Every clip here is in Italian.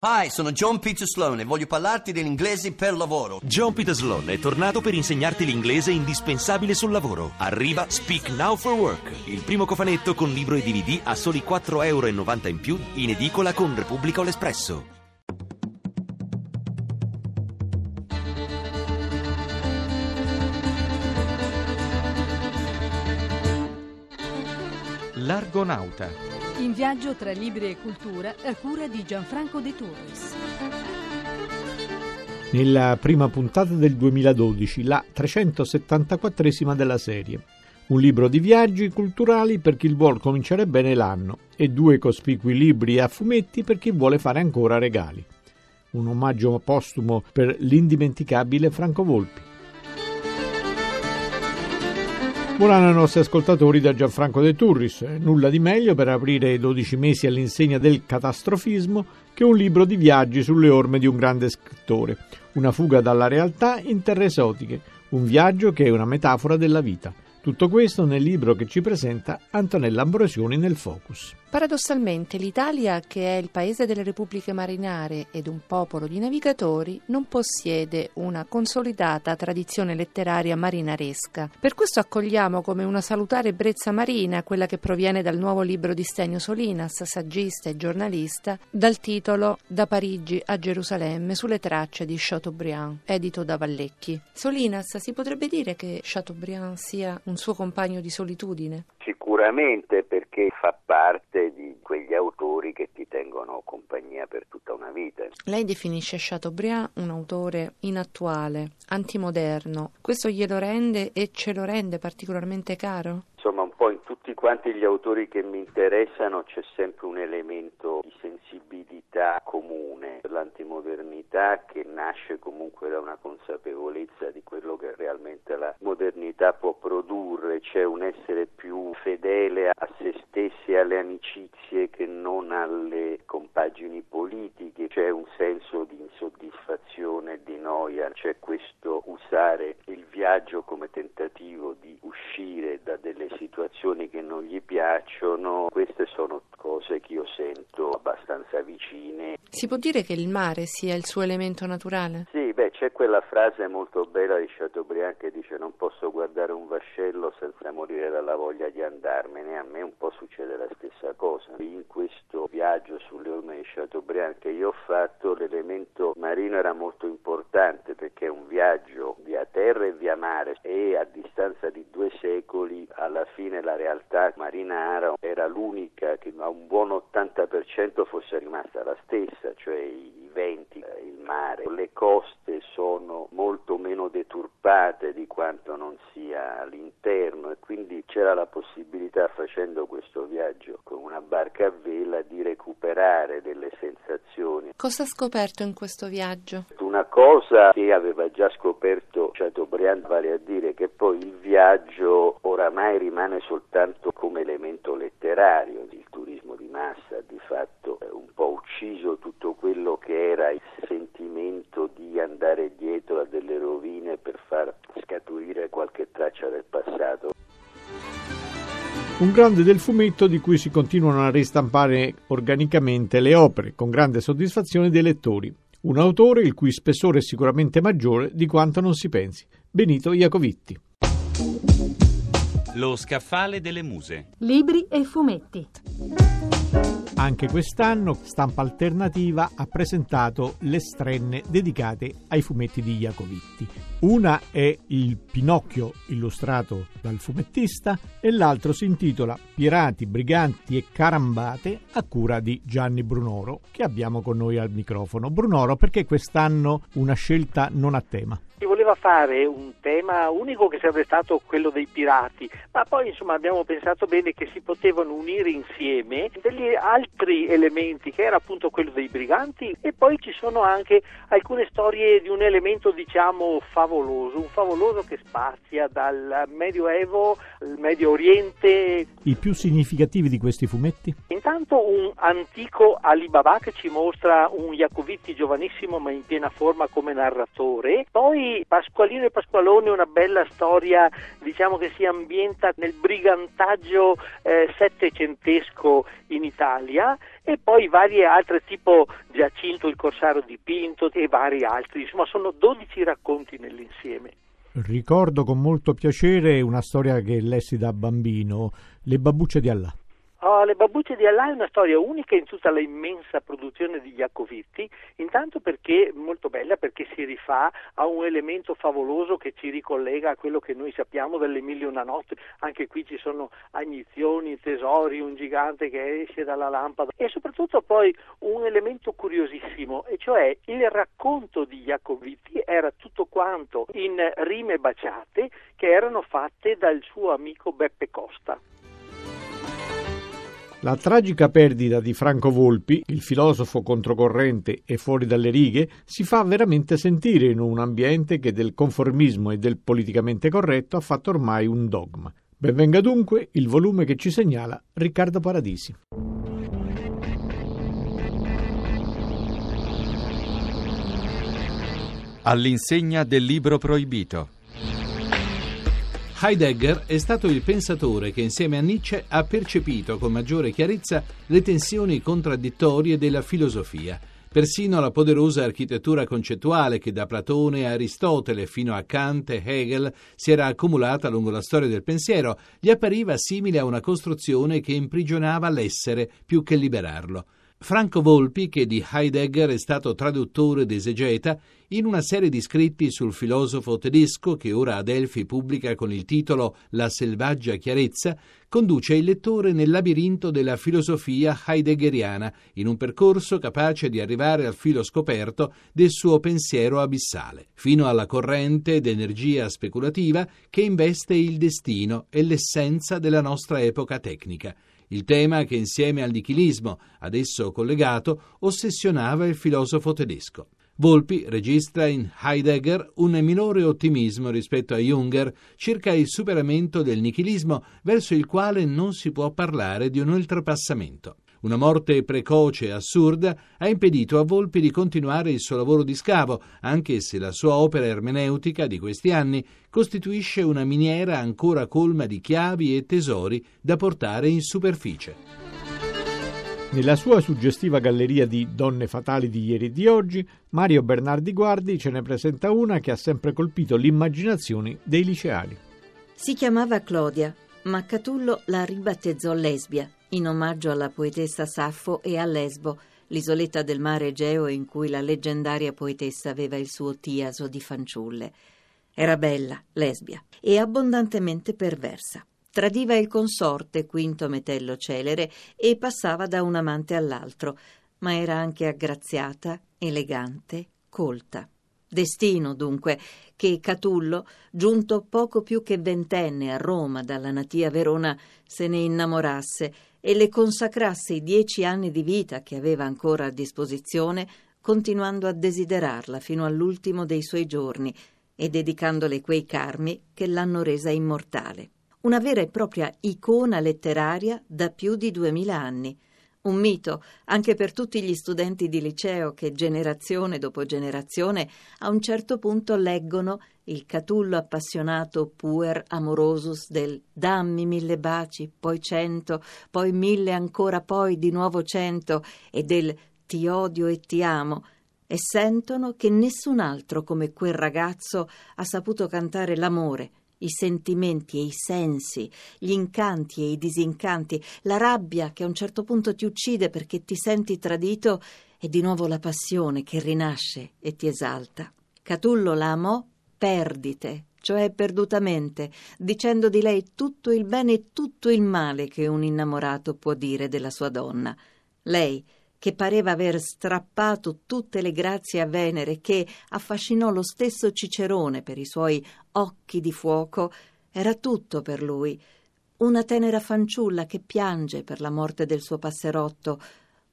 Hi, sono John Peter Sloan e voglio parlarti dell'inglese per lavoro. John Peter Sloan è tornato per insegnarti l'inglese indispensabile sul lavoro. Arriva Speak Now for Work, il primo cofanetto con libro e DVD a soli 4,90 euro in più in edicola con Repubblica l'Espresso. L'Argonauta. In viaggio tra libri e cultura a cura di Gianfranco De Torres. Nella prima puntata del 2012, la 374esima della serie. Un libro di viaggi culturali per chi vuol cominciare bene l'anno e due cospicui libri a fumetti per chi vuole fare ancora regali. Un omaggio postumo per l'indimenticabile Franco Volpi. Buon anno ai nostri ascoltatori da Gianfranco De Turris. Nulla di meglio per aprire i 12 mesi all'insegna del catastrofismo che un libro di viaggi sulle orme di un grande scrittore. Una fuga dalla realtà in terre esotiche. Un viaggio che è una metafora della vita. Tutto questo nel libro che ci presenta Antonella Ambrosioni nel Focus. Paradossalmente l'Italia, che è il paese delle repubbliche marinare ed un popolo di navigatori, non possiede una consolidata tradizione letteraria marinaresca. Per questo accogliamo come una salutare brezza marina quella che proviene dal nuovo libro di Stegno Solinas, saggista e giornalista, dal titolo Da Parigi a Gerusalemme sulle tracce di Chateaubriand, edito da Vallecchi. Solinas, si potrebbe dire che Chateaubriand sia un suo compagno di solitudine? Sicuramente perché fa parte di quegli autori che ti tengono compagnia per tutta una vita. Lei definisce Chateaubriand un autore inattuale, antimoderno. Questo glielo rende e ce lo rende particolarmente caro? Insomma, un po' in tutti quanti gli autori che mi interessano c'è sempre un elemento di sensibilità comune, l'antimodernità che nasce comunque da una consapevolezza di quello che realmente la modernità può produrre, c'è un essere più fedele a se stessi e alle amicizie che non alle compagini politiche, c'è un senso di insoddisfazione di noia, c'è questo usare il viaggio come tentativo di uscire da delle situazioni che non gli piacciono, queste sono cose che io sento abbastanza vicine. Si può dire che il mare sia il suo elemento naturale? Sì, quella frase molto bella di Chateaubriand che dice non posso guardare un vascello senza morire dalla voglia di andarmene, a me un po' succede la stessa cosa. In questo viaggio sulle orme di Chateaubriand che io ho fatto l'elemento marino era molto importante perché è un viaggio via terra e via mare e a distanza di due secoli alla fine la realtà marinara era l'unica che a un buon 80% fosse rimasta la stessa, cioè i venti, mare, le coste sono molto meno deturpate di quanto non sia all'interno e quindi c'era la possibilità facendo questo viaggio con una barca a vela di recuperare delle sensazioni. Cosa ha scoperto in questo viaggio? Una cosa che aveva già scoperto Chateaubriand, vale a dire che poi il viaggio oramai rimane soltanto come elemento letterario, il turismo di massa di fatto un po' ucciso Un grande del fumetto di cui si continuano a ristampare organicamente le opere con grande soddisfazione dei lettori. Un autore il cui spessore è sicuramente maggiore di quanto non si pensi. Benito Iacovitti. Lo scaffale delle muse. Libri e fumetti. Anche quest'anno Stampa Alternativa ha presentato le strenne dedicate ai fumetti di Iacovitti. Una è il Pinocchio illustrato dal fumettista e l'altro si intitola Pirati, Briganti e Carambate a cura di Gianni Brunoro che abbiamo con noi al microfono. Brunoro, perché quest'anno una scelta non a tema? Si voleva fare un tema unico che sarebbe stato quello dei pirati, ma poi insomma abbiamo pensato bene che si potevano unire insieme degli altri elementi che era appunto quello dei briganti e poi ci sono anche alcune storie di un elemento diciamo favoloso, un favoloso che spazia dal Medioevo al Medio Oriente. I più significativi di questi fumetti? Intanto un antico Alibaba che ci mostra un Iacovitti giovanissimo ma in piena forma come narratore, poi Pasqualino e Pasqualone, una bella storia diciamo che si ambienta nel brigantaggio eh, settecentesco in Italia e poi varie altre tipo Giacinto il Corsaro dipinto e vari altri, insomma sono 12 racconti nell'insieme. Ricordo con molto piacere una storia che lessi da bambino, Le babbucce di Allah. Oh, le babbucce di Allah è una storia unica in tutta la immensa produzione di Jacovitti, intanto perché molto bella perché si rifà a un elemento favoloso che ci ricollega a quello che noi sappiamo delle mille una notte, anche qui ci sono agnizioni, tesori, un gigante che esce dalla lampada e soprattutto poi un elemento curiosissimo, e cioè il racconto di Jacovitti era tutto quanto in rime baciate che erano fatte dal suo amico Beppe Costa. La tragica perdita di Franco Volpi, il filosofo controcorrente e fuori dalle righe, si fa veramente sentire in un ambiente che del conformismo e del politicamente corretto ha fatto ormai un dogma. Benvenga dunque il volume che ci segnala Riccardo Paradisi. All'insegna del libro proibito Heidegger è stato il pensatore che insieme a Nietzsche ha percepito con maggiore chiarezza le tensioni contraddittorie della filosofia. Persino la poderosa architettura concettuale che da Platone a Aristotele fino a Kant e Hegel si era accumulata lungo la storia del pensiero gli appariva simile a una costruzione che imprigionava l'essere più che liberarlo. Franco Volpi, che di Heidegger è stato traduttore ed esegeta, in una serie di scritti sul filosofo tedesco che ora Adelphi pubblica con il titolo La selvaggia chiarezza, conduce il lettore nel labirinto della filosofia heideggeriana, in un percorso capace di arrivare al filo scoperto del suo pensiero abissale, fino alla corrente d'energia speculativa che investe il destino e l'essenza della nostra epoca tecnica il tema che insieme al nichilismo, ad esso collegato, ossessionava il filosofo tedesco. Volpi registra in Heidegger un minore ottimismo rispetto a Junger circa il superamento del nichilismo verso il quale non si può parlare di un oltrepassamento. Una morte precoce e assurda ha impedito a Volpi di continuare il suo lavoro di scavo, anche se la sua opera ermeneutica di questi anni costituisce una miniera ancora colma di chiavi e tesori da portare in superficie. Nella sua suggestiva galleria di Donne fatali di ieri e di oggi, Mario Bernardi Guardi ce ne presenta una che ha sempre colpito l'immaginazione dei liceali. Si chiamava Clodia, ma Catullo la ribattezzò lesbia in omaggio alla poetessa Saffo e a Lesbo, l'isoletta del mare Egeo in cui la leggendaria poetessa aveva il suo tiaso di fanciulle. Era bella, lesbia, e abbondantemente perversa. Tradiva il consorte, Quinto Metello Celere, e passava da un amante all'altro, ma era anche aggraziata, elegante, colta. Destino, dunque, che Catullo, giunto poco più che ventenne a Roma dalla natia Verona, se ne innamorasse e le consacrasse i dieci anni di vita che aveva ancora a disposizione, continuando a desiderarla fino all'ultimo dei suoi giorni e dedicandole quei carmi che l'hanno resa immortale. Una vera e propria icona letteraria da più di duemila anni. Un mito. Anche per tutti gli studenti di liceo che generazione dopo generazione a un certo punto leggono il catullo appassionato puer amorosus del dammi mille baci, poi cento, poi mille ancora poi di nuovo cento e del ti odio e ti amo e sentono che nessun altro come quel ragazzo ha saputo cantare l'amore, i sentimenti e i sensi, gli incanti e i disincanti, la rabbia che a un certo punto ti uccide perché ti senti tradito e di nuovo la passione che rinasce e ti esalta. Catullo la amò perdite, cioè perdutamente, dicendo di lei tutto il bene e tutto il male che un innamorato può dire della sua donna. Lei, che pareva aver strappato tutte le grazie a Venere, che affascinò lo stesso Cicerone per i suoi occhi di fuoco, era tutto per lui. Una tenera fanciulla che piange per la morte del suo passerotto,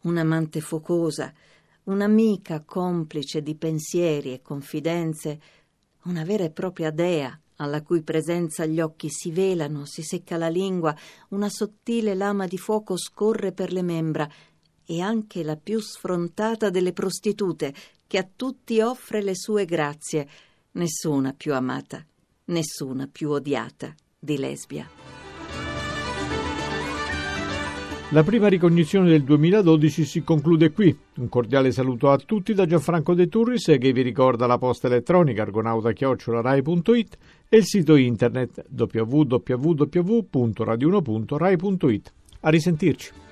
un'amante focosa, un'amica complice di pensieri e confidenze, una vera e propria dea alla cui presenza gli occhi si velano, si secca la lingua, una sottile lama di fuoco scorre per le membra. E anche la più sfrontata delle prostitute che a tutti offre le sue grazie, nessuna più amata, nessuna più odiata di lesbia. La prima ricognizione del 2012 si conclude qui. Un cordiale saluto a tutti da Gianfranco De Turris che vi ricorda la posta elettronica argonauta-rai.it e il sito internet www.radio1.rai.it. A risentirci.